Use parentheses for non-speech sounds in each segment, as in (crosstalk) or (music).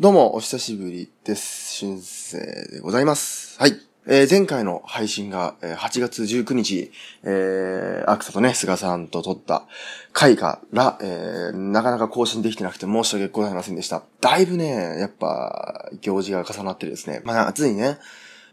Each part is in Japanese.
どうも、お久しぶりです。春生でございます。はい。えー前回の配信が、えー8月19日、えー、アクサとね、菅さんと撮った回から、えーなかなか更新できてなくて申し訳ございませんでした。だいぶね、やっぱ、行事が重なってですね、まあ、夏にね、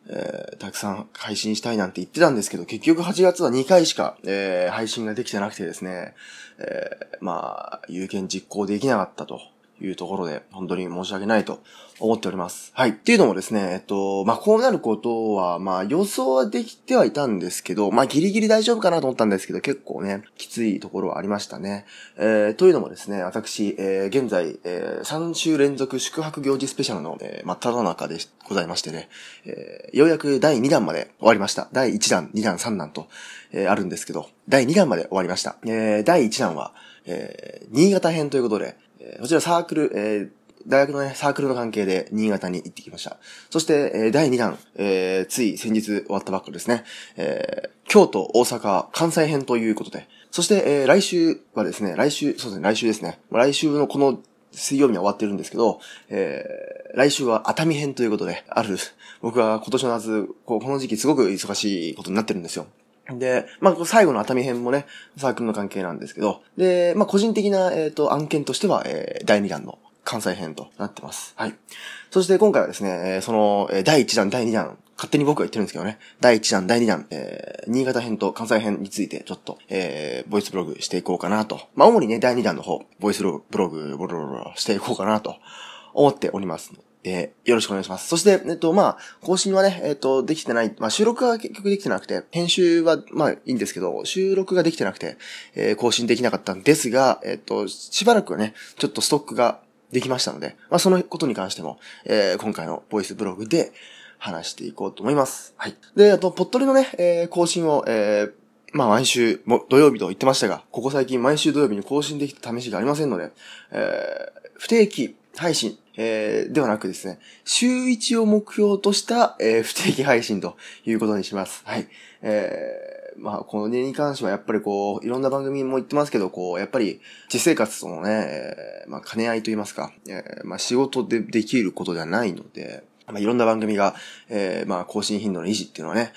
えーたくさん配信したいなんて言ってたんですけど、結局8月は2回しか、えー配信ができてなくてですね、えーまあ、有権実行できなかったというところで、本当に申し訳ないと思っております。はい。っていうのもですね、えっと、まあ、こうなることは、まあ、予想はできてはいたんですけど、まあ、ギリギリ大丈夫かなと思ったんですけど、結構ね、きついところはありましたね。えーというのもですね、私、えー現在、え3週連続宿泊行事スペシャルの、えー真っ只中でございましてね、えーようやく第2弾まで終わりました。第1弾、2弾、3弾と、えーあるんですけど、第2弾まで終わりました。えー第1弾は、えー新潟編ということで、えーこちらサークル、えー大学のね、サークルの関係で新潟に行ってきました。そして、えー第2弾、えーつい先日終わったばっかりですね。えー京都、大阪、関西編ということで。そして、えー来週はですね、来週、そうですね、来週ですね。来週のこの水曜日には終わってるんですけど、えー来週は熱海編ということで、ある、僕は今年の夏、こうこの時期すごく忙しいことになってるんですよ。で、まあ、最後の熱海編もね、サークルの関係なんですけど、で、まあ、個人的な、えっ、と、案件としては、えー第2弾の関西編となってます。はい。そして今回はですね、えーその、えー第1弾、第2弾、勝手に僕は言ってるんですけどね、第1弾、第2弾、えー新潟編と関西編についてちょっと、えーボイスブログしていこうかなと。まあ、主にね、第2弾の方、ボイスブログ、ブログ、ブロ、ブロしていこうかなと思っておりますので、よろしくお願いします。そして、えっと、まあ、更新はね、えっと、できてない、まあ、収録が結局できてなくて、編集は、まあ、いいんですけど、収録ができてなくて、えー更新できなかったんですが、えっと、しばらくはね、ちょっとストックができましたので、まあ、そのことに関しても、えー今回のボイスブログで話していこうと思います。はい。で、あと、ポットリのね、えー更新を、えーまあ毎週、も土曜日と言ってましたが、ここ最近毎週土曜日に更新できた試しがありませんので、えー不定期配信、えーではなくですね、週1を目標とした、えー不定期配信ということにします。はい。えーまあ、この年に関してはやっぱりこう、いろんな番組も言ってますけど、こう、やっぱり、実生活とのね、えーまあ、兼ね合いと言いますか、えーまあ、仕事でできることではないので、まあ、いろんな番組が、えーまあ、更新頻度の維持っていうのはね、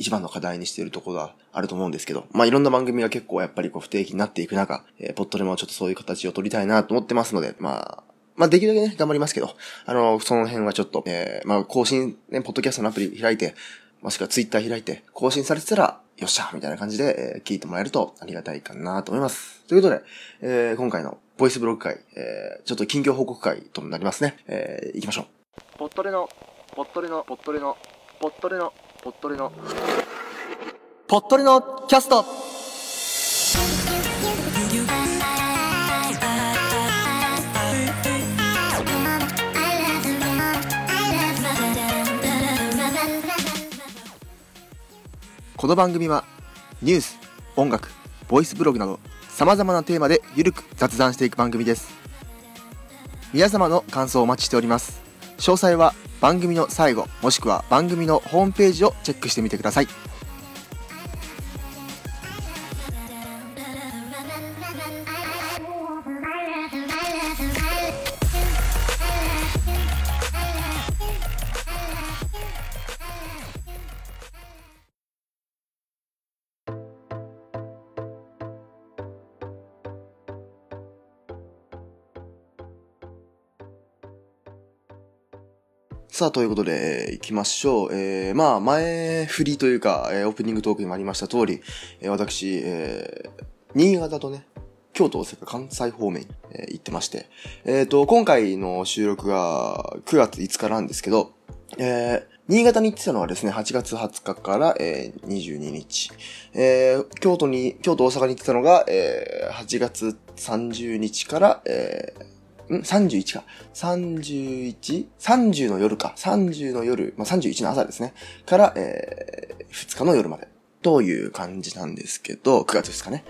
一番の課題にしているところがあると思うんですけど、まあいろんな番組が結構やっぱりこう不定期になっていく中、えーポットでもちょっとそういう形を取りたいなと思ってますので、まあ、まあできるだけね、頑張りますけど、あの、その辺はちょっと、えーまあ更新、ね、ポッドキャストのアプリ開いて、もしくはツイッター開いて、更新されてたら、よっしゃみたいな感じで、えー聞いてもらえるとありがたいかなと思います。ということで、えー今回のボイスブログ会、えーちょっと近況報告会となりますね。えー行きましょう。ポットレの、ポットレの、ポットレの、ポットレの、ポットレの、ポットレのキャストこの番組はニュース、音楽、ボイスブログなど様々なテーマでゆるく雑談していく番組です。皆様の感想をお待ちしております。詳細は番組の最後もしくは番組のホームページをチェックしてみてください。さあ、ということで、えー行きましょう。えー、まあ、前振りというか、えーオープニングトークにもありました通り、えー私、えー新潟とね、京都、大阪、関西方面に、えー行ってまして、えっ、と、今回の収録が9月5日なんですけど、えー新潟に行ってたのはですね、8月20日から、えー22日。えー京都に、京都、大阪に行ってたのが、えー8月30日から、えーん ?31 か。31?30 の夜か。30の夜、まあ、31の朝ですね。から、えー2日の夜まで。という感じなんですけど、9月2日ね。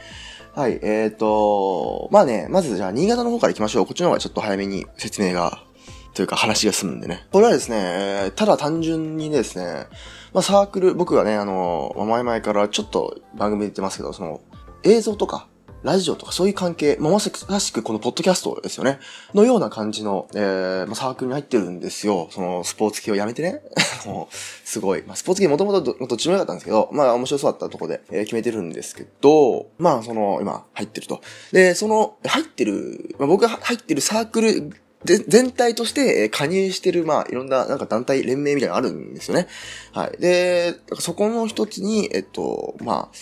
はい、えーと、まあね、まずじゃあ新潟の方から行きましょう。こっちの方がちょっと早めに説明が、というか話が済むんでね。これはですね、ただ単純にですね、まあサークル、僕がね、あの、前々からちょっと番組で言ってますけど、その、映像とか、ラジオとかそういう関係、まあ、まさしくこのポッドキャストですよね。のような感じの、えー、まあ、サークルに入ってるんですよ。その、スポーツ系をやめてね。(laughs) もう、すごい。まあ、スポーツ系もともとどっちも良かったんですけど、まあ、面白そうだったとこで、えー、決めてるんですけど、まあ、その、今、入ってると。で、その、入ってる、まあ、僕が入ってるサークルで、全体としてえ加入してる、まあ、いろんな、なんか団体、連盟みたいなのあるんですよね。はい。で、そこの一つに、えっと、まあ、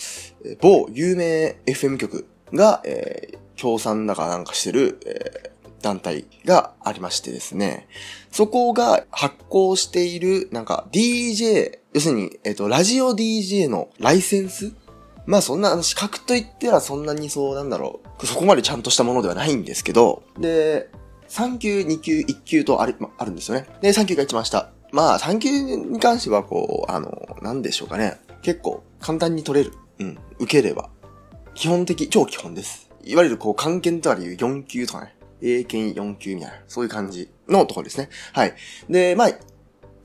某有名 FM 局が、えー、協賛だかなんかしてる、えー、団体がありましてですね。そこが発行している、なんか DJ、要するに、えっ、と、ラジオ DJ のライセンスまあそんな、資格といってはそんなにそうなんだろう。そこまでちゃんとしたものではないんですけど、で、3級、2級、1級とある、まあ、るんですよね。で、3級が一番下。まあ、3級に関しては、こう、あの、なんでしょうかね。結構、簡単に取れる。うん。受ければ。基本的、超基本です。いわゆる、こう、関係とかでいう4級とかね。英検4級みたいな、そういう感じのところですね。はい。で、まあ、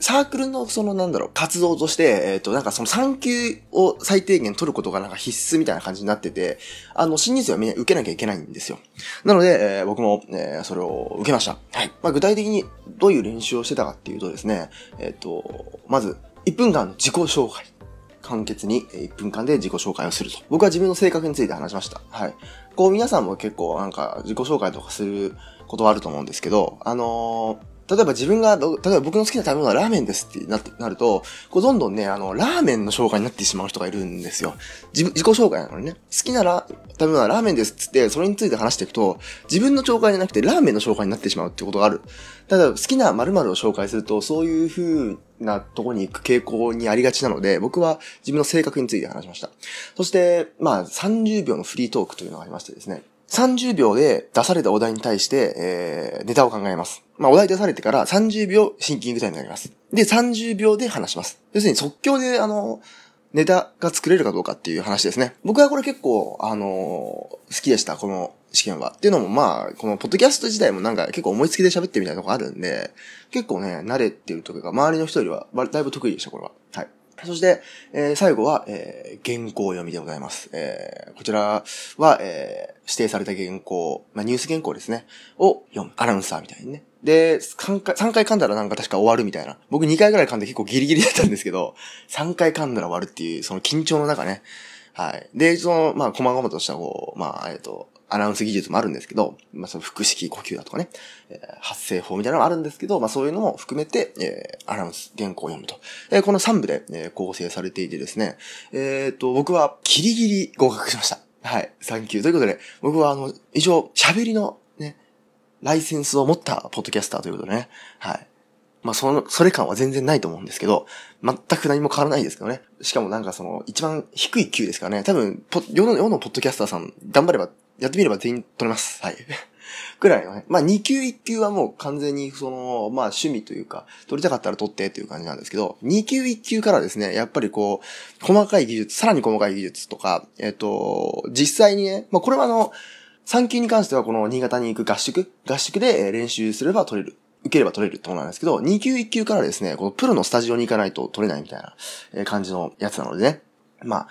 サークルのそのなんだろう、活動として、えっ、ー、と、なんかその3級を最低限取ることがなんか必須みたいな感じになってて、あの、新入生はみんな受けなきゃいけないんですよ。なので、えー、僕も、えー、それを受けました。はい。まあ、具体的にどういう練習をしてたかっていうとですね、えっ、と、まず、1分間自己紹介。簡潔に1分間で自己紹介をすると。僕は自分の性格について話しました。はい。こう皆さんも結構なんか自己紹介とかすることはあると思うんですけど、あのー例えば自分が、例えば僕の好きな食べ物はラーメンですってなってなると、こうどんどんね、あの、ラーメンの紹介になってしまう人がいるんですよ。自自己紹介なのにね。好きなら食べ物はラーメンですっつって、それについて話していくと、自分の紹介じゃなくてラーメンの紹介になってしまうってことがある。ただ、好きな〇〇を紹介すると、そういう風なとこに行く傾向にありがちなので、僕は自分の性格について話しました。そして、まあ、30秒のフリートークというのがありましてですね。30秒で出されたお題に対して、えー、ネタを考えます。まあ、お題出されてから30秒シンキングタイムになります。で、30秒で話します。要するに即興で、あの、ネタが作れるかどうかっていう話ですね。僕はこれ結構、あの、好きでした、この試験は。っていうのもまあ、このポッドキャスト自体もなんか結構思いつきで喋ってみたいなとこあるんで、結構ね、慣れてるというか、周りの人よりは、だいぶ得意でした、これは。はい。そして、えー、最後は、えー、原稿読みでございます。えー、こちらは、えー、指定された原稿、まあ、ニュース原稿ですね、を読む。アナウンサーみたいにね。で、3回、3回噛んだらなんか確か終わるみたいな。僕2回ぐらい噛んで結構ギリギリだったんですけど、3回噛んだら終わるっていう、その緊張の中ね。はい。で、その、まあ、細々とした、こう、まあ、えっ、と、アナウンス技術もあるんですけど、まあ、その腹式呼吸だとかね、えー、発声法みたいなのがあるんですけど、まあ、そういうのも含めて、えー、アナウンス原稿を読むと。えー、この3部で、えー、構成されていてですね、えっ、と、僕はギリギリ合格しました。はい、サンキュー。ということで、僕はあの、一応、喋りのね、ライセンスを持ったポッドキャスターということでね、はい。まあ、その、それ感は全然ないと思うんですけど、全く何も変わらないですけどね。しかもなんかその、一番低い級ですからね。多分、世の、世のポッドキャスターさん、頑張ればやってみれば全員取れます。はい。(laughs) くらいのね。まあ、2級1級はもう完全にその、まあ、趣味というか、取りたかったら取ってっていう感じなんですけど、2級1級からですね、やっぱりこう、細かい技術、さらに細かい技術とか、えっ、と、実際にね、まあ、これはあの、3級に関してはこの新潟に行く合宿、合宿で練習すれば取れる。受ければ取れるってことなんですけど、2級1級からですね、このプロのスタジオに行かないと取れないみたいな感じのやつなのでね。まあ、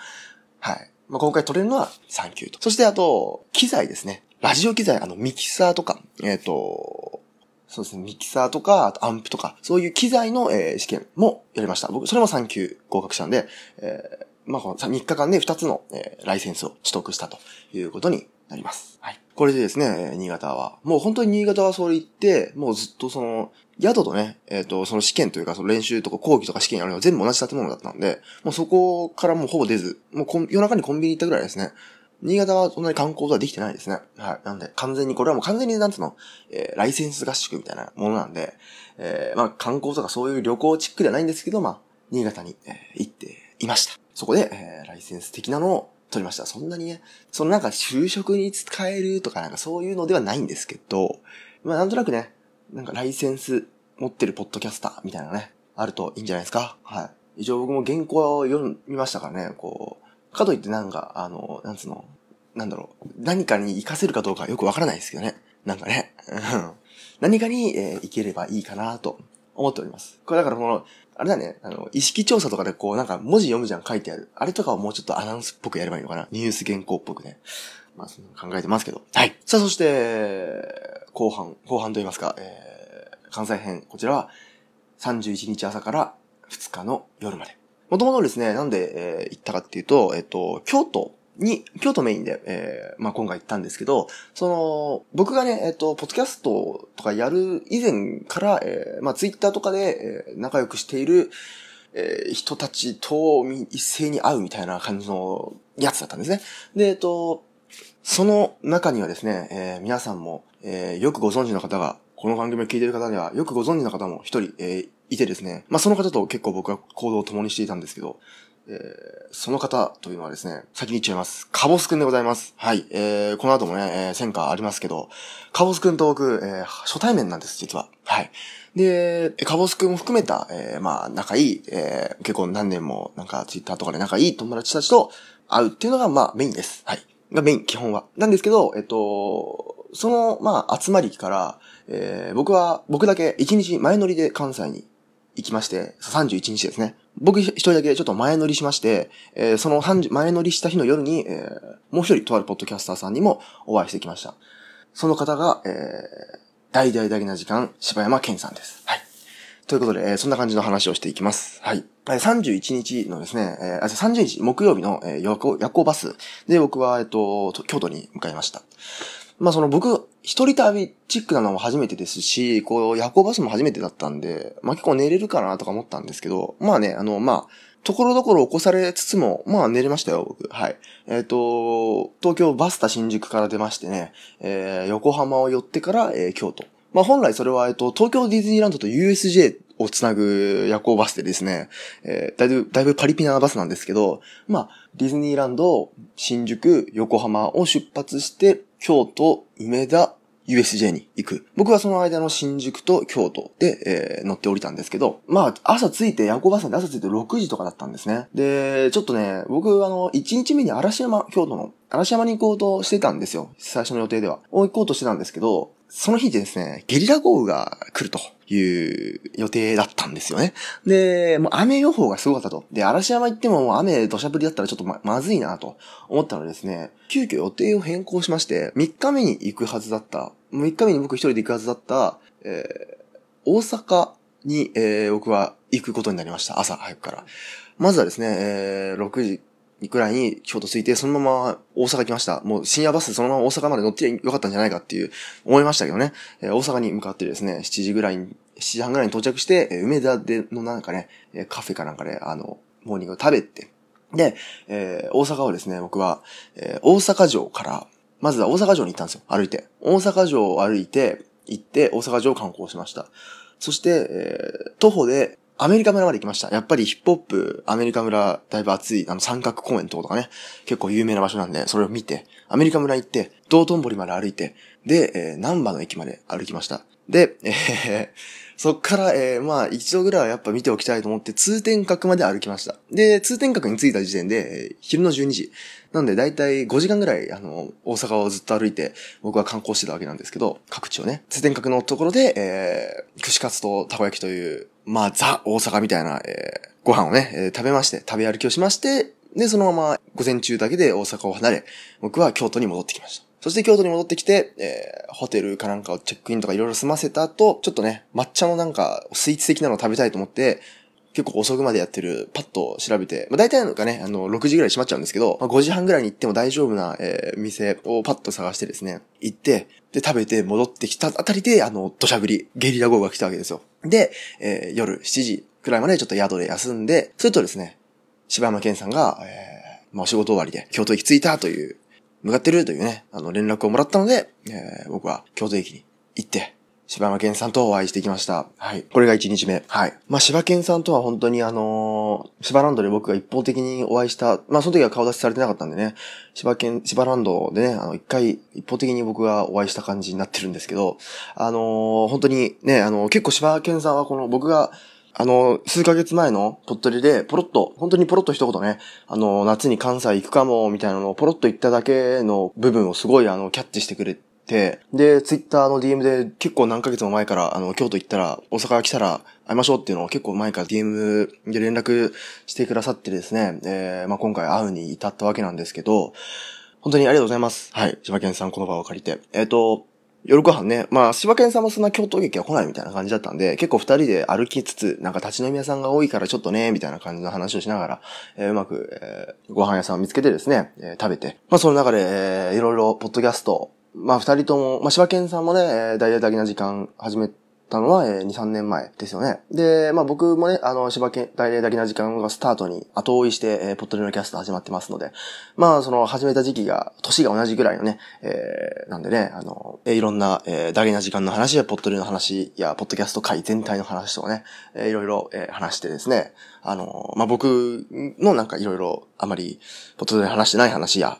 はい。まあ、今回取れるのは3級と。そしてあと、機材ですね。ラジオ機材、あの、ミキサーとか、えっ、ー、と、そうですね、ミキサーとか、あとアンプとか、そういう機材の、えー、試験もやりました。僕、それも3級合格したんで、えー、まあ、この3日間で2つの、えー、ライセンスを取得したということになります。はい。これでですね、新潟は、もう本当に新潟はそれ行って、もうずっとその、宿とね、えっ、ー、と、その試験というか、その練習とか講義とか試験やるのは全部同じ建物だったんで、もうそこからもうほぼ出ず、もう夜中にコンビニ行ったぐらいですね。新潟はそんなに観光とはできてないですね。はい。なんで、完全に、これはもう完全になんつうの、えー、ライセンス合宿みたいなものなんで、えー、まあ観光とかそういう旅行チックではないんですけど、まあ、新潟に、えー、行っていました。そこで、えー、ライセンス的なのを取りました。そんなにね、そのなんか就職に使えるとかなんかそういうのではないんですけど、まあなんとなくね、なんかライセンス持ってるポッドキャスターみたいなね、あるといいんじゃないですか。はい。一応僕も原稿を読みましたからね、こう、かといってなんか、あの、なんつうの、なんだろう、何かに活かせるかどうかよくわからないですけどね。なんかね、何かに、えー、いければいいかなと思っております。これだからこの、あれだね、あの、意識調査とかでこう、なんか文字読むじゃん書いてある。あれとかをもうちょっとアナウンスっぽくやればいいのかなニュース原稿っぽくね。まあ、その考えてますけど。はい。さあ、そして、後半、後半と言いますか、えー、関西編、こちらは、31日朝から2日の夜まで。もともとですね、なんで、えー、行ったかっていうと、えっ、ー、と、京都に、京都メインで、えー、まあ今回行ったんですけど、その、僕がね、えっ、ー、と、ポッドキャストとかやる以前から、えー、まあツイッターとかで、えー、仲良くしている、えー、人たちと一斉に会うみたいな感じのやつだったんですね。で、えっ、ー、と、その中にはですね、えー、皆さんも、えー、よくご存知の方が、この番組を聞いてる方には、よくご存知の方も一人、えー、いてですね、まあ、その方と結構僕は行動を共にしていたんですけど、えー、その方というのはですね、先に言っちゃいます。カボスくんでございます。はい。えー、この後もね、えー、戦果ありますけど、カボスくんと僕、えー、初対面なんです、実は。はい。で、カボスくんも含めた、えー、まあ、仲いい、えー、結構何年も、なんか、ツイッターとかで仲いい友達たちと会うっていうのが、まあ、メインです。はい。がメイン、基本は。なんですけど、えっと、その、まあ、集まりから、えー、僕は、僕だけ1日前乗りで関西に行きまして、31日ですね。僕一人だけちょっと前乗りしまして、えー、その前乗りした日の夜に、えー、もう一人とあるポッドキャスターさんにもお会いしてきました。その方が、えー、大々だけな時間、柴山健さんです。はい。ということで、えー、そんな感じの話をしていきます。はい。31日のですね、えー、あ、30日、木曜日の、えー、夜行夜行バスで僕は、えっと、京都に向かいました。まあその僕、一人旅チックなのも初めてですし、こう夜行バスも初めてだったんで、まあ結構寝れるかなとか思ったんですけど、まあね、あの、まあ、ところどころ起こされつつも、まあ寝れましたよ、僕。はい。えっ、ー、と、東京バスタ新宿から出ましてね、えー、横浜を寄ってから、えー、京都。まあ本来それは、えっ、と、東京ディズニーランドと USJ をつなぐ夜行バスでですね、えー、だいぶ、だいぶパリピなバスなんですけど、まあ、ディズニーランド、新宿、横浜を出発して、京都、梅田、USJ に行く。僕はその間の新宿と京都で、えー、乗って降りたんですけど、まあ、朝着いて、夜行バスで朝着いて6時とかだったんですね。で、ちょっとね、僕、あの、1日目に嵐山、京都の嵐山に行こうとしてたんですよ。最初の予定では。行こうとしてたんですけど、その日でですね、ゲリラ豪雨が来るという予定だったんですよね。で、もう雨予報がすごかったと。で、嵐山行ってももう雨土砂降りだったらちょっとままずいなと思ったのでですね、急遽予定を変更しまして、3日目に行くはずだった、3日目に僕一人で行くはずだった、えー、大阪に、えー、僕は行くことになりました。朝早くから。まずはですね、えー、6時くらいに京都着いて、そのまま大阪来ました。もう深夜バスでそのまま大阪まで乗ってよかったんじゃないかっていう、思いましたけどね。えー、大阪に向かってですね、7時ぐらいに、7時半ぐらいに到着して、え、梅田でのなんかね、カフェかなんかで、あの、モーニングを食べて、で、えー、大阪をですね、僕は、えー、大阪城から、まずは大阪城に行ったんですよ。歩いて。大阪城を歩いて、行って、大阪城を観光しました。そして、えー、徒歩でアメリカ村まで行きました。やっぱりヒップホップ、アメリカ村、だいぶ熱い、あの三角公園とかね、結構有名な場所なんで、それを見て、アメリカ村行って、道頓堀まで歩いて、で、えー、南波の駅まで歩きました。で、えー、(laughs) そっから、えー、まあ、一度ぐらいはやっぱ見ておきたいと思って、通天閣まで歩きました。で、通天閣に着いた時点で、えー、昼の12時。なんで、だいたい5時間ぐらい、あの、大阪をずっと歩いて、僕は観光してたわけなんですけど、各地をね、通天閣のところで、えー、串カツとたこ焼きという、まあ、ザ・大阪みたいな、えー、ご飯をね、えー、食べまして、食べ歩きをしまして、で、そのまま午前中だけで大阪を離れ、僕は京都に戻ってきました。そして京都に戻ってきて、えー、ホテルかなんかをチェックインとかいろいろ済ませた後、ちょっとね、抹茶のなんかスイーツ的なのを食べたいと思って、結構遅くまでやってる、パッと調べて、まあ大体のがね、あの、6時ぐらい閉まっちゃうんですけど、まあ、5時半ぐらいに行っても大丈夫な、えー、店をパッと探してですね、行って、で、食べて戻ってきたあたりで、あの、土砂降り、ゲリラ豪雨が来たわけですよ。で、えー、夜7時くらいまでちょっと宿で休んで、するとですね、柴山健さんが、えー、まあ仕事終わりで京都駅着いたという、向かってるというね、あの連絡をもらったので、えー、僕は京都駅に行って、柴山健さんとお会いしてきました。はい。これが1日目。はい。まあ、柴健さんとは本当にあのー、柴ランドで僕が一方的にお会いした、まあ、その時は顔出しされてなかったんでね、柴健、柴ランドでね、あの、一回一方的に僕がお会いした感じになってるんですけど、あのー、本当にね、あのー、結構柴健さんはこの僕があの、数ヶ月前のポットリで、ポロッと、本当にポロッと一言ね、あの、夏に関西行くかも、みたいなのをポロッと言っただけの部分をすごい、あの、キャッチしてくれて、で、ツイッターの DM で結構何ヶ月も前から、あの、京都行ったら、大阪来たら会いましょうっていうのを結構前から DM で連絡してくださってですね、えー、まあ、今回会うに至ったわけなんですけど、本当にありがとうございます。はい。柴犬さん、この場を借りて。えっ、と、夜ご飯ね。まあ、柴犬さんもそんな京都劇は来ないみたいな感じだったんで、結構二人で歩きつつ、なんか立ち飲み屋さんが多いからちょっとね、みたいな感じの話をしながら、えーうまく、えーご飯屋さんを見つけてですね、えー食べて。まあ、その中で、えーいろいろ、ポッドキャスト、まあ、二人とも、まあ、柴犬さんもね、えー大々的な時間始めたのは、えー2、3年前ですよね。で、まあ、僕もね、あの、柴犬、大々的な時間がスタートに後追いして、えーポッドリのキャスト始まってますので、まあ、その、始めた時期が、年が同じぐらいのね、えーなんでね、あの、えーいろんな、えー、ダゲな時間の話や、ポッドリの話や、ポッドキャスト界全体の話とかね、えーいろいろ、えー話してですね、あの、まあ、僕のなんかいろいろ、あまり、ポッドリで話してない話や、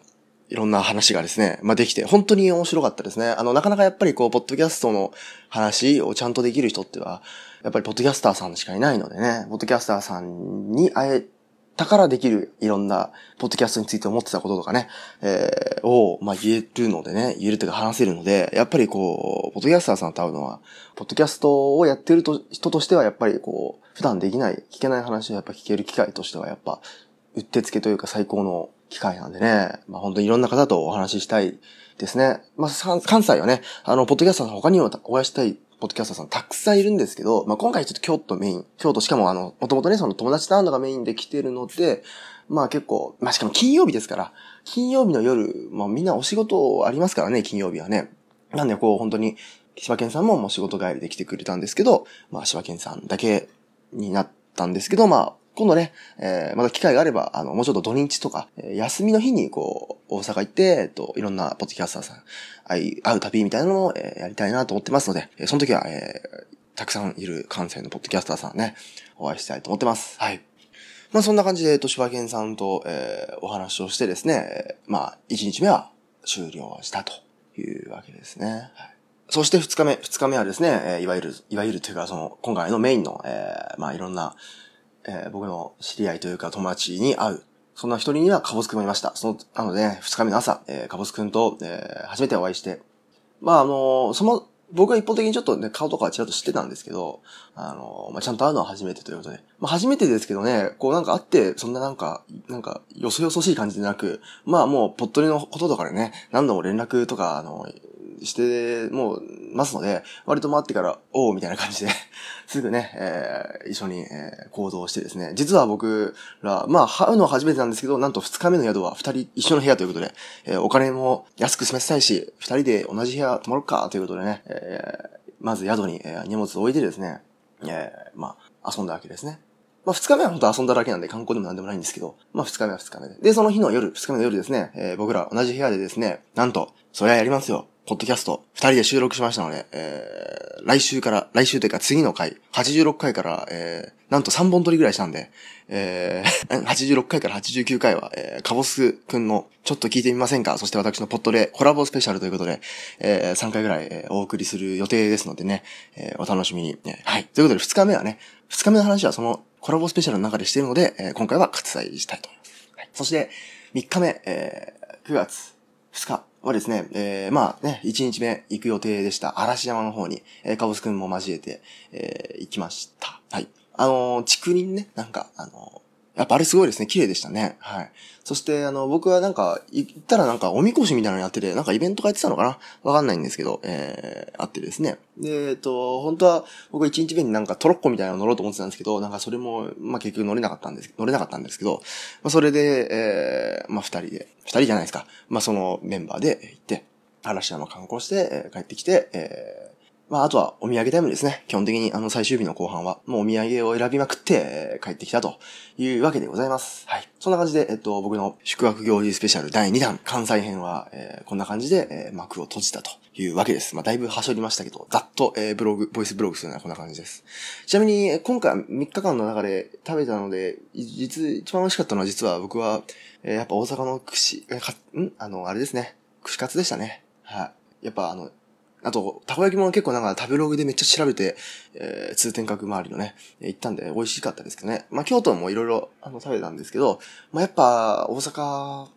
いろんな話がですね、まあ、できて、本当に面白かったですね。あの、なかなかやっぱりこう、ポッドキャストの話をちゃんとできる人っては、やっぱりポッドキャスターさんしかいないのでね、ポッドキャスターさんに会えたからできるいろんな、ポッドキャストについて思ってたこととかね、えーを、まあ、言えるのでね、言えるというか話せるので、やっぱりこう、ポッドキャスターさんと会うのは、ポッドキャストをやってると人としてはやっぱりこう、普段できない、聞けない話をやっぱ聞ける機会としてはやっぱ、うってつけというか最高の機会なんでね、まあ本当にいろんな方とお話ししたいですね。まあ関西はね、あの、ポッドキャスターさん他にもお会いしたいポッドキャスターさんたくさんいるんですけど、まあ今回ちょっと京都メイン、京都しかもあの、もともとね、その友達と会うのがメインで来てるので、まあ結構、まあしかも金曜日ですから、金曜日の夜、まあみんなお仕事ありますからね、金曜日はね。なんでこう本当に、柴犬さんももう仕事帰りで来てくれたんですけど、まあ柴犬さんだけになったんですけど、まあ今度ね、えーまた機会があれば、あの、もうちょっと土日とか、えー休みの日に、こう、大阪行って、えっと、いろんなポッドキャスターさん、会う旅みたいなのを、えーやりたいなと思ってますので、えーその時は、えーたくさんいる関西のポッドキャスターさんね、お会いしたいと思ってます。はい。まあそんな感じで、えっと、柴犬さんと、えーお話をしてですね、えーまあ、1日目は終了したというわけですね。はいそして2日目、2日目はですね、えーいわゆる、いわゆるというか、その、今回のメインの、えーまあいろんな、えー僕の知り合いというか友達に会う。そんな一人にはカボスくんもいました。その、なので、ね、二日目の朝、えー、カボスくんと、えー初めてお会いして、まああのその、僕は一方的にちょっとね、顔とかはちらっと知ってたんですけど、あのまあちゃんと会うのは初めてということで。まあ初めてですけどね、こうなんか会って、そんななんか、なんか、よそよそしい感じでなく、まあもう、ぽっとりのこととかでね、何度も連絡とか、あの、して、もう、ますので、割と回ってから、おうみたいな感じで、(laughs) すぐね、えー一緒に、えー行動してですね。実は僕ら、まあ、会うのは初めてなんですけど、なんと二日目の宿は二人一緒の部屋ということで、えーお金も安く済ませたいし、二人で同じ部屋泊まるか、ということでね、えーまず宿に、えー荷物を置いてですね、えーまあ、遊んだわけですね。まあ、二日目は本当遊んだだけなんで観光でもなんでもないんですけど、まあ、二日目は二日目で。で、その日の夜、二日目の夜ですね、えー僕ら同じ部屋でですね、なんと、そりゃやりますよ。ポッドキャスト、二人で収録しましたので、えー来週から、来週というか次の回、86回から、えーなんと3本撮りぐらいしたんで、えー (laughs) 86回から89回は、えーカボスくんの、ちょっと聞いてみませんか？そして私のポッドでコラボスペシャルということで、えー3回ぐらい、えーお送りする予定ですのでね、えーお楽しみに、ね。はい。ということで、2日目はね、2日目の話はそのコラボスペシャルの中でしているので、えー今回は割愛したいと思います。はい。そして、3日目、えー9月2日はですね、えーまあね、1日目行く予定でした嵐山の方に、えー、カボスくんも交えて、えー行きました。はい。あのー竹林ね、なんか、あのやっぱあれすごいですね。綺麗でしたね。はい。そして、あの、僕はなんか、行ったらなんか、おみこしみたいなのやってて、なんかイベントがやってたのかな？わかんないんですけど、えー、あってですね。で、えっと、本当は、僕1日目になんかトロッコみたいなの乗ろうと思ってたんですけど、なんかそれも、まあ結局乗れなかったんです、乗れなかったんですけど、まあそれで、えー、まあ二人で、二人じゃないですか。まあそのメンバーで行って、嵐山観光して、帰ってきて、えー、まあ、あとはお土産タイムですね。基本的にあの最終日の後半は、もうお土産を選びまくって、えー帰ってきたというわけでございます。はい。そんな感じで、えっと、僕の宿泊行事スペシャル第2弾、関西編は、えーこんな感じで、えー幕を閉じたというわけです。まあ、だいぶはしょりましたけど、ざっと、えーブログ、ボイスブログするのはこんな感じです。ちなみに、えー今回3日間の中で食べたので、い実、一番美味しかったのは実は僕は、えーやっぱ大阪の串、えーかん？あの、あれですね。串カツでしたね。はい。やっぱあの、あと、たこ焼きも結構なんか食べログでめっちゃ調べて、えー通天閣周りのね、行ったんで美味しかったですけどね。まあ、京都もいろいろ、あの、食べたんですけど、まあ、やっぱ、大阪、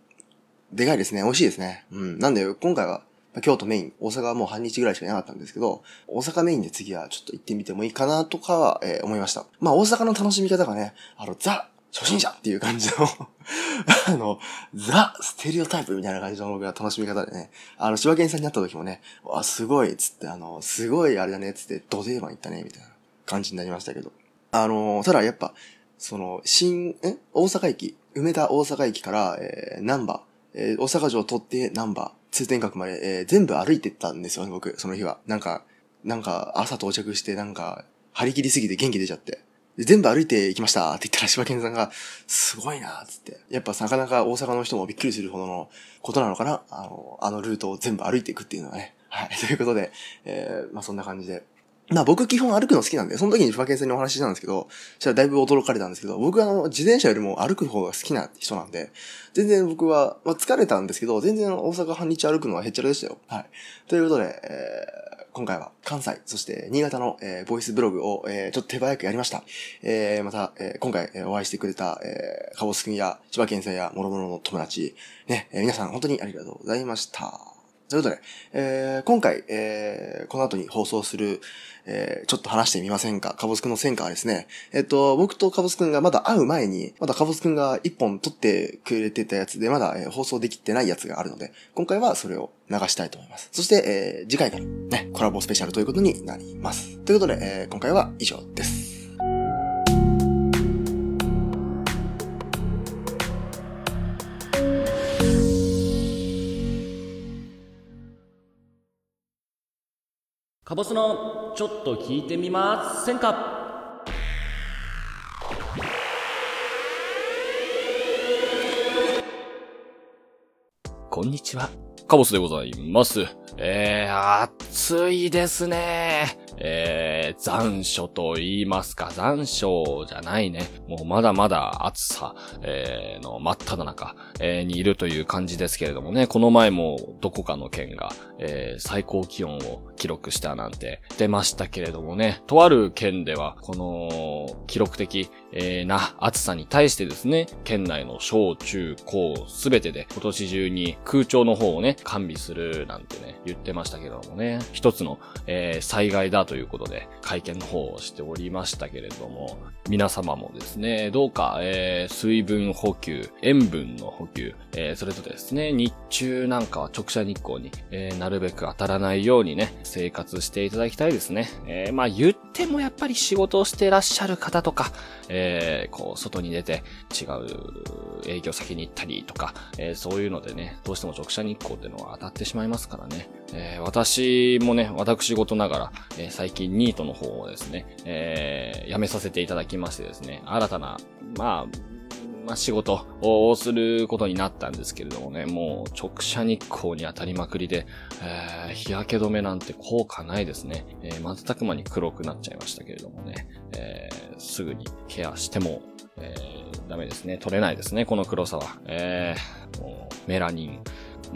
でかいですね。美味しいですね。うん。なんで、今回は、京都メイン、大阪はもう半日ぐらいしかいなかったんですけど、大阪メインで次はちょっと行ってみてもいいかなとかは、えー思いました。まあ、大阪の楽しみ方がね、あの、ザ、初心者っていう感じの (laughs) あの、ザ・ステレオタイプみたいな感じの僕が楽しみ方でね、あの、柴犬さんに会った時もね、わ、すごいっつって、あの、すごいあれだねっつって、ド定番行ったね、みたいな感じになりましたけど。あの、ただやっぱ、その、新、え大阪駅、梅田大阪駅から、えー、ナンバー、えー、大阪城を取ってナンバー、通天閣まで、えー、全部歩いてったんですよね、僕、その日は。なんか、なんか、朝到着して、なんか、張り切りすぎて元気出ちゃって。全部歩いて行きましたって言ったら柴犬さんが、すごいなつって。やっぱなかなか大阪の人もびっくりするほどのことなのかな？あの、あのルートを全部歩いていくっていうのはね。はい。(laughs) ということで、えー、まあそんな感じで。まあ僕基本歩くの好きなんで、その時に柴犬さんにお話ししたんですけど、したらだいぶ驚かれたんですけど、僕はあの、自転車よりも歩く方が好きな人なんで、全然僕は、まあ疲れたんですけど、全然大阪半日歩くのはへっちゃらでしたよ。はい。ということで、えー今回は関西、そして新潟の、えー、ボイスブログを、えー、ちょっと手早くやりました。えー、また、えー、今回、えー、お会いしてくれた、えー、カボス君や千葉県さんや諸々の友達、ね、えー、皆さん本当にありがとうございました。ということで、えー、今回、えー、この後に放送する、えー、ちょっと話してみませんか？カボスくんの戦果はですね、えっと、僕とカボスくんがまだ会う前に、まだカボスくんが一本撮ってくれてたやつで、まだ、えー、放送できてないやつがあるので、今回はそれを流したいと思います。そして、えー、次回からね、コラボスペシャルということになります。ということで、えー、今回は以上です。カボスのちょっと聞いてみませんか？こんにちは。カボスでございます。えー、暑いですね。えー、残暑と言いますか、残暑じゃないね。もうまだまだ暑さ、えー、の真っ只中、えー、にいるという感じですけれどもね、この前もどこかの県が、えー、最高気温を記録したなんて出ましたけれどもね、とある県では、この記録的、えー、な暑さに対してですね、県内の小中高すべてで今年中に空調の方をね、完備するなんてね、言ってましたけどもね、一つの、えー、災害だということで、会見の方をしておりましたけれども、皆様もですね、どうか、えー、水分補給、塩分の補給、えー、それとですね、日中なんかは直射日光に、えー、なるべく当たらないようにね、生活していただきたいですね。えー、まあ言ってもやっぱり仕事をしてらっしゃる方とか、えー、こう、外に出て違う営業先に行ったりとか、えー、そういうのでね、どうしても直射日光っていうのは当たってしまいますからね。えー、私もね、私事ながら、えー、最近ニートの方をですね、えー、辞めさせていただきましてですね、新たな、まあ、まあ、仕事をすることになったんですけれどもね、もう直射日光に当たりまくりで、えー、日焼け止めなんて効果ないですね。えー、瞬く間に黒くなっちゃいましたけれどもね、えー、すぐにケアしても、えー、ダメですね。取れないですね、この黒さは。えー、もうメラニン、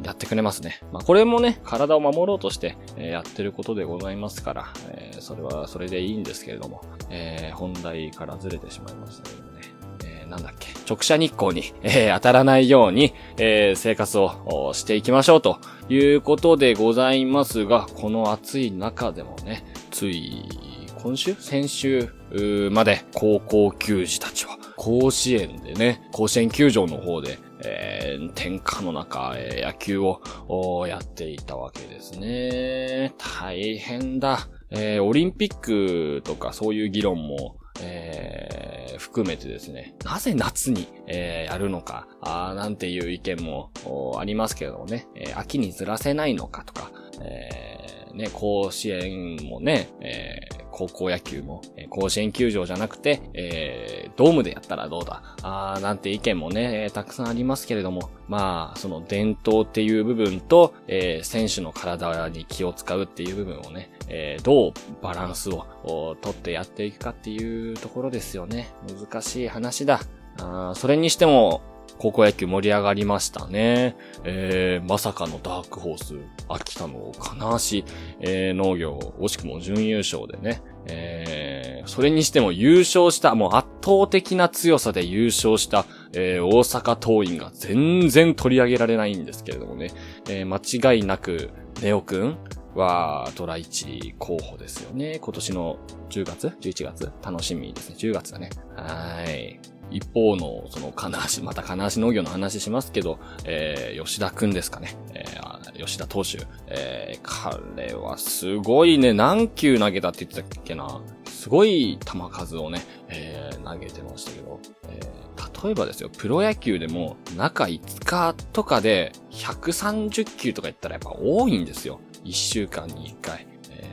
やってくれますね。まあ、これもね、体を守ろうとして、えー、やってることでございますから、えー、それはそれでいいんですけれども、えー、本題からずれてしまいましたけどね。えー、なんだっけ、直射日光に、えー、当たらないように、えー、生活をしていきましょうということでございますが、この暑い中でもね、つい、今週？先週まで高校球児たちは甲子園でね、甲子園球場の方でえー、天下の中、えー、野球をやっていたわけですね。大変だ。えー、オリンピックとかそういう議論も、えー、含めてですね、なぜ夏に、えー、やるのか、あなんていう意見もありますけれどもね、えー、秋にずらせないのかとか、えー、ね、甲子園もね、えー、高校野球も、えー、甲子園球場じゃなくて、えー、ドームでやったらどうだ、あーなんて意見もね、えー、たくさんありますけれども、まあ、その伝統っていう部分と、えー、選手の体に気を使うっていう部分をね、えー、どうバランスをとってやっていくかっていうところですよね。難しい話だ。あそれにしても、高校野球盛り上がりましたね。えー、まさかのダークホース、秋田の金足、えー、農業、惜しくも準優勝でね、えー、それにしても優勝した、もう圧倒的な強さで優勝した、えー、大阪桐蔭が全然取り上げられないんですけれどもね、えー、間違いなく、ネオくんは、ドラ1候補ですよね。今年の10月 ?11 月？楽しみですね。10月だね。はい。一方の、その、金足、また金足農業の話しますけど、えー、吉田くんですかね。えー、吉田投手。えー、彼はすごいね、何球投げたって言ってたっけな。すごい球数をね、えー、投げてましたけど、えー、例えばですよ、プロ野球でも中5日とかで130球とか言ったらやっぱ多いんですよ。1週間に1回。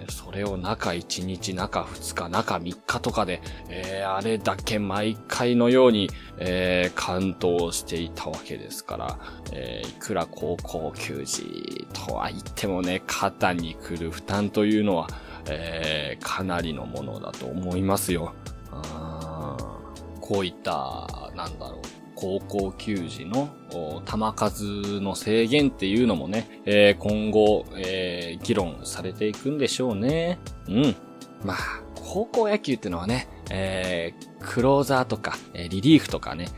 それを中1日、中2日、中3日とかで、えー、あれだけ毎回のように、えー、関東していたわけですから、えー、いくら高校球児とは言ってもね、肩に来る負担というのは、えー、かなりのものだと思いますよ。こういった、なんだろう。高校球児の球数の制限っていうのもね、えー、今後、えー、議論されていくんでしょうね。うん。まあ、高校野球ってのはね、えー、クローザーとか、えリリーフとかね、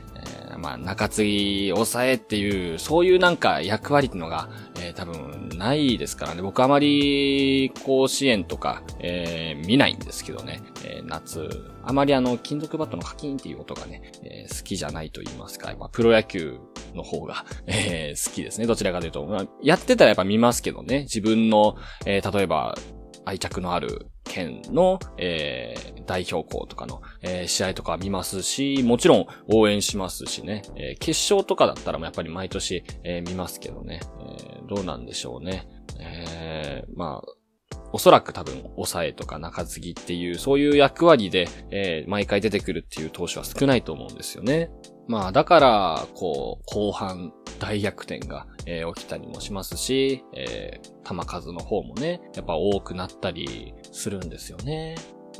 まあ、中継ぎ、抑えっていう、そういうなんか役割っていうのが、えー、多分ないですからね。僕あまり甲子園とか、えー、見ないんですけどね。えー、夏、あまりあの、金属バットのカキンっていう音がね、えー、好きじゃないと言いますか、まあ、プロ野球の方が、えー、好きですね。どちらかというと。まあ、やってたらやっぱ見ますけどね。自分の、えー、例えば、愛着のある県の、えー、代表校とかの、えー、試合とか見ますし、もちろん応援しますしね、えー、決勝とかだったらもやっぱり毎年、えー、見ますけどね、えー、どうなんでしょうね。えー、まあ、おそらく多分、抑えとか中継ぎっていう、そういう役割で、えー、毎回出てくるっていう投手は少ないと思うんですよね。まあ、だから、こう、後半、大逆転が、えー、起きたりもしますし、えー、球数の方もね、やっぱ多くなったりするんですよね。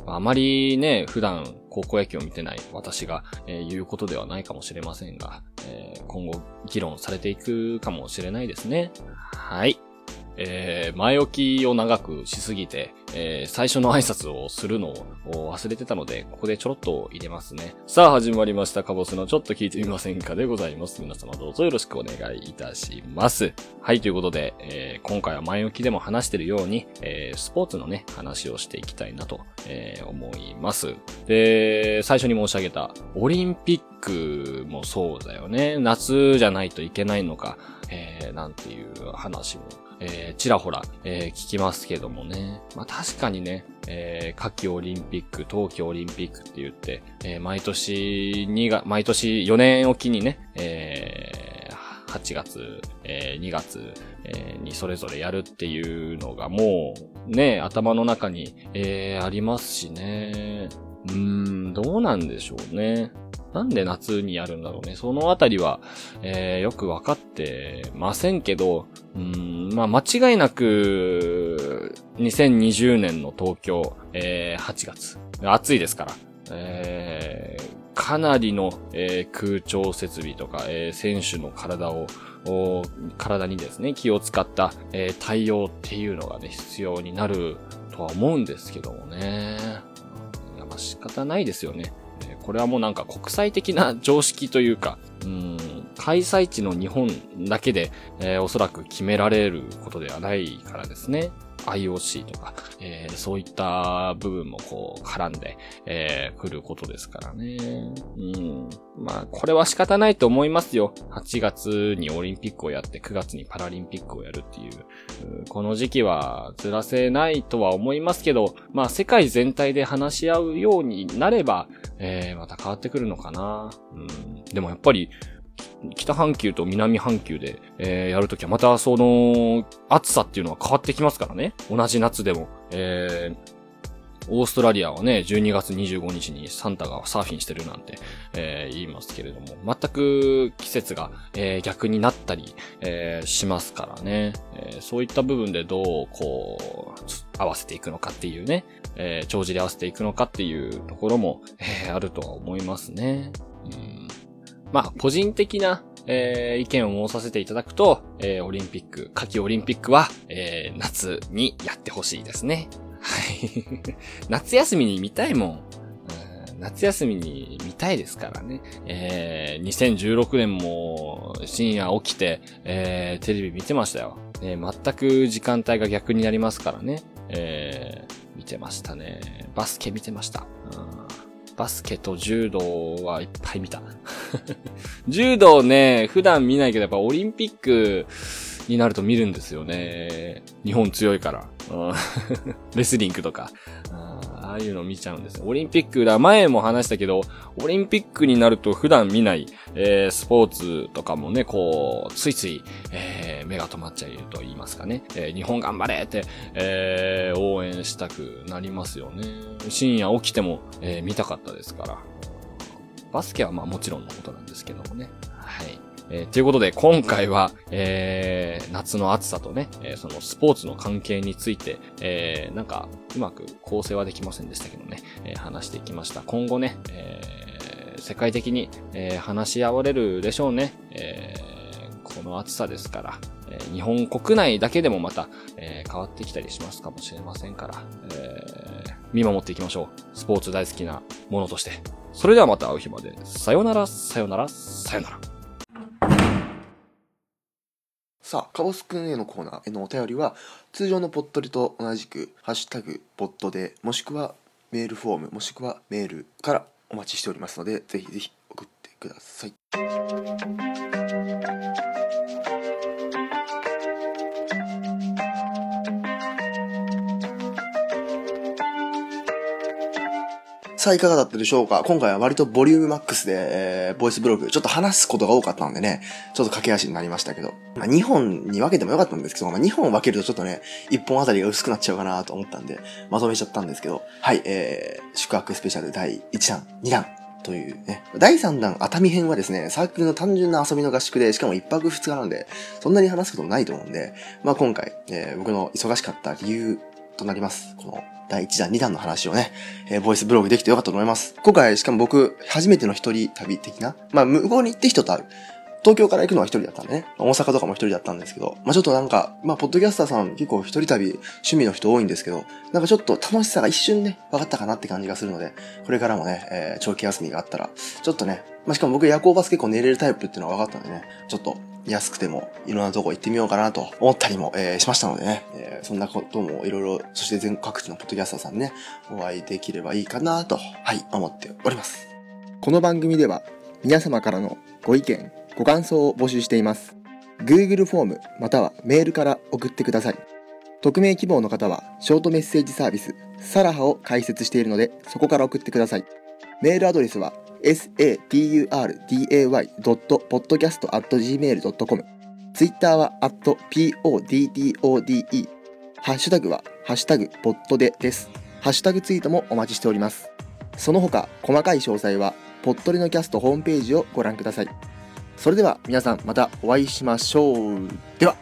あまりね、普段高校野球を見てない私が、えー、言うことではないかもしれませんが、えー、今後議論されていくかもしれないですね。はい。えー、前置きを長くしすぎて、えー、最初の挨拶をするのを忘れてたので、ここでちょろっと入れますね。さあ、始まりました。カボスのちょっと聞いてみませんかでございます。皆様どうぞよろしくお願いいたします。はい、ということで、えー、今回は前置きでも話してるように、えー、スポーツのね、話をしていきたいなと、えー、思います。で、最初に申し上げた、オリンピックもそうだよね。夏じゃないといけないのか、えー、なんていう話もえー、ちらほら、えー、聞きますけどもね。まあ、確かにね、えー、夏季オリンピック、冬季オリンピックって言って、えー、毎年2が、毎年4年おきにね、えー、8月、えー、2月、えー、にそれぞれやるっていうのがもう、ね、頭の中に、えー、ありますしね。うーん、どうなんでしょうね。なんで夏にやるんだろうね。そのあたりは、えー、よくわかってませんけど、うん、まあ間違いなく、2020年の東京、えー、8月。暑いですから。えー、かなりの、えー、空調設備とか、えー、選手の体を、体にですね、気を使った、えー、対応っていうのがね、必要になるとは思うんですけどもね。まあ仕方ないですよね。これはもうなんか国際的な常識というか、うん、開催地の日本だけで、えー、おそらく決められることではないからですね。IOC とか、えー、そういった部分もこう絡んで、えー、来ることですからね。うん。まあ、これは仕方ないと思いますよ。8月にオリンピックをやって9月にパラリンピックをやるっていう、この時期はずらせないとは思いますけど、まあ世界全体で話し合うようになれば、えー、また変わってくるのかな。うん。でもやっぱり、北半球と南半球で、えー、やるときはまたその、暑さっていうのは変わってきますからね。同じ夏でも。えー、オーストラリアはね、12月25日にサンタがサーフィンしてるなんて、えー、言いますけれども、全く季節が、えー、逆になったり、えー、しますからね、え、そういった部分でどう、こう、合わせていくのかっていうね、えー、帳尻合わせていくのかっていうところも、えー、あるとは思いますね。うんまあ、個人的な、えー、意見を申させていただくと、えー、オリンピック、夏季オリンピックは、えー、夏にやってほしいですね。はい。(laughs) 夏休みに見たいもん。夏休みに見たいですからね。えー、2016年も深夜起きて、えー、テレビ見てましたよ。えー、全く時間帯が逆になりますからね。えー、見てましたね。バスケ見てました。うんバスケと柔道はいっぱい見た。(laughs) 柔道ね、普段見ないけど、やっぱオリンピックになると見るんですよね。日本強いから。(laughs) レスリングとか。ああいうの見ちゃうんです。オリンピックだ、前も話したけど、オリンピックになると普段見ない、えー、スポーツとかもね、こう、ついつい、えー、目が止まっちゃうと言いますかね。えー、日本頑張れって、えー、応援したくなりますよね。深夜起きても、えー、見たかったですから。バスケはまあもちろんのことなんですけどもね。えー、ということで、今回は、えー、夏の暑さとね、えー、そのスポーツの関係について、えー、なんか、うまく構成はできませんでしたけどね、えー、話していきました。今後ね、えー、世界的に、えー、話し合われるでしょうね。えー、この暑さですから、えー、日本国内だけでもまた、えー、変わってきたりしますかもしれませんから、えー、見守っていきましょう。スポーツ大好きなものとして。それではまた会う日まで。さよなら、さよなら、さよなら。さあ、カボスくんへのコーナーへのお便りは、通常のポットリと同じく、ハッシュタグ、ポットで、もしくはメールフォーム、もしくはメールからお待ちしておりますので、ぜひぜひ送ってください。さあ、いかがだったでしょうか？今回は割とボリュームマックスで、えー、ボイスブログ、ちょっと話すことが多かったのでね、ちょっと駆け足になりましたけど、まあ、2本に分けてもよかったんですけど、まあ、2本分けるとちょっとね、1本あたりが薄くなっちゃうかなと思ったんで、まとめちゃったんですけど、はい、えー、宿泊スペシャル第1弾、2弾、というね。第3弾熱海編はですね、サークルの単純な遊びの合宿で、しかも1泊2日なんで、そんなに話すこともないと思うんで、まあ今回、えー、僕の忙しかった理由となります。この第1弾、2弾の話をね、えー、ボイスブログできてよかったと思います。今回、しかも僕、初めての一人旅的な、まあ、向こうに行って人と会う。東京から行くのは一人だったんでね。大阪とかも一人だったんですけど、まあ、ちょっとなんか、まあ、ポッドキャスターさん結構一人旅趣味の人多いんですけど、なんかちょっと楽しさが一瞬ね、分かったかなって感じがするので、これからもね、えー、長期休みがあったら、ちょっとね、まあ、しかも僕夜行バス結構寝れるタイプっていうのが分かったんでね、ちょっと安くてもいろんなとこ行ってみようかなと思ったりも、えー、しましたのでね、えー、そんなこともいろいろ、そして全国各地のポッドキャスターさんにね、お会いできればいいかなと、はい、思っております。この番組では皆様からのご意見、ご感想を募集しています。Google フォームまたはメールから送ってください。匿名希望の方はショートメッセージサービスサラハを開設しているのでそこから送ってください。メールアドレスは saturday.podcast.gmail.com ツイッターは @poddode ハッシュタグはハッシュタグポッドでです。ハッシュタグツイートもお待ちしております。その他細かい詳細はポットリのキャストホームページをご覧ください。それでは皆さんまたお会いしましょう。では。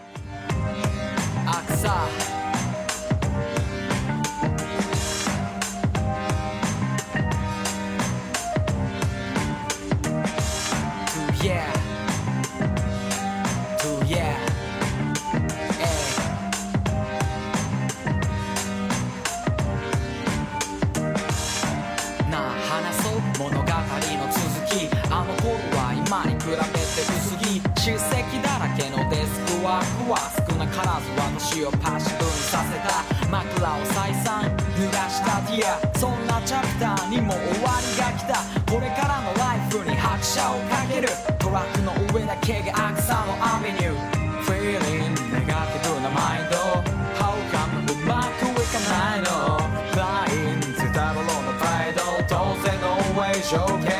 だらけのデスクワークは少なからず私をパッシブにさせた。枕を再三濡らしたディアそんなチャプターにも終わりが来た。これからのライフに拍車をかける。トラックの上だけが草のアベニュー Feeling ネガティブなマインド How come うまくいかないの Flying ゼタロロのプライド当然の上情景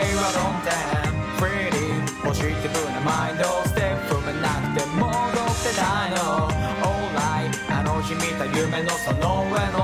夢のその上の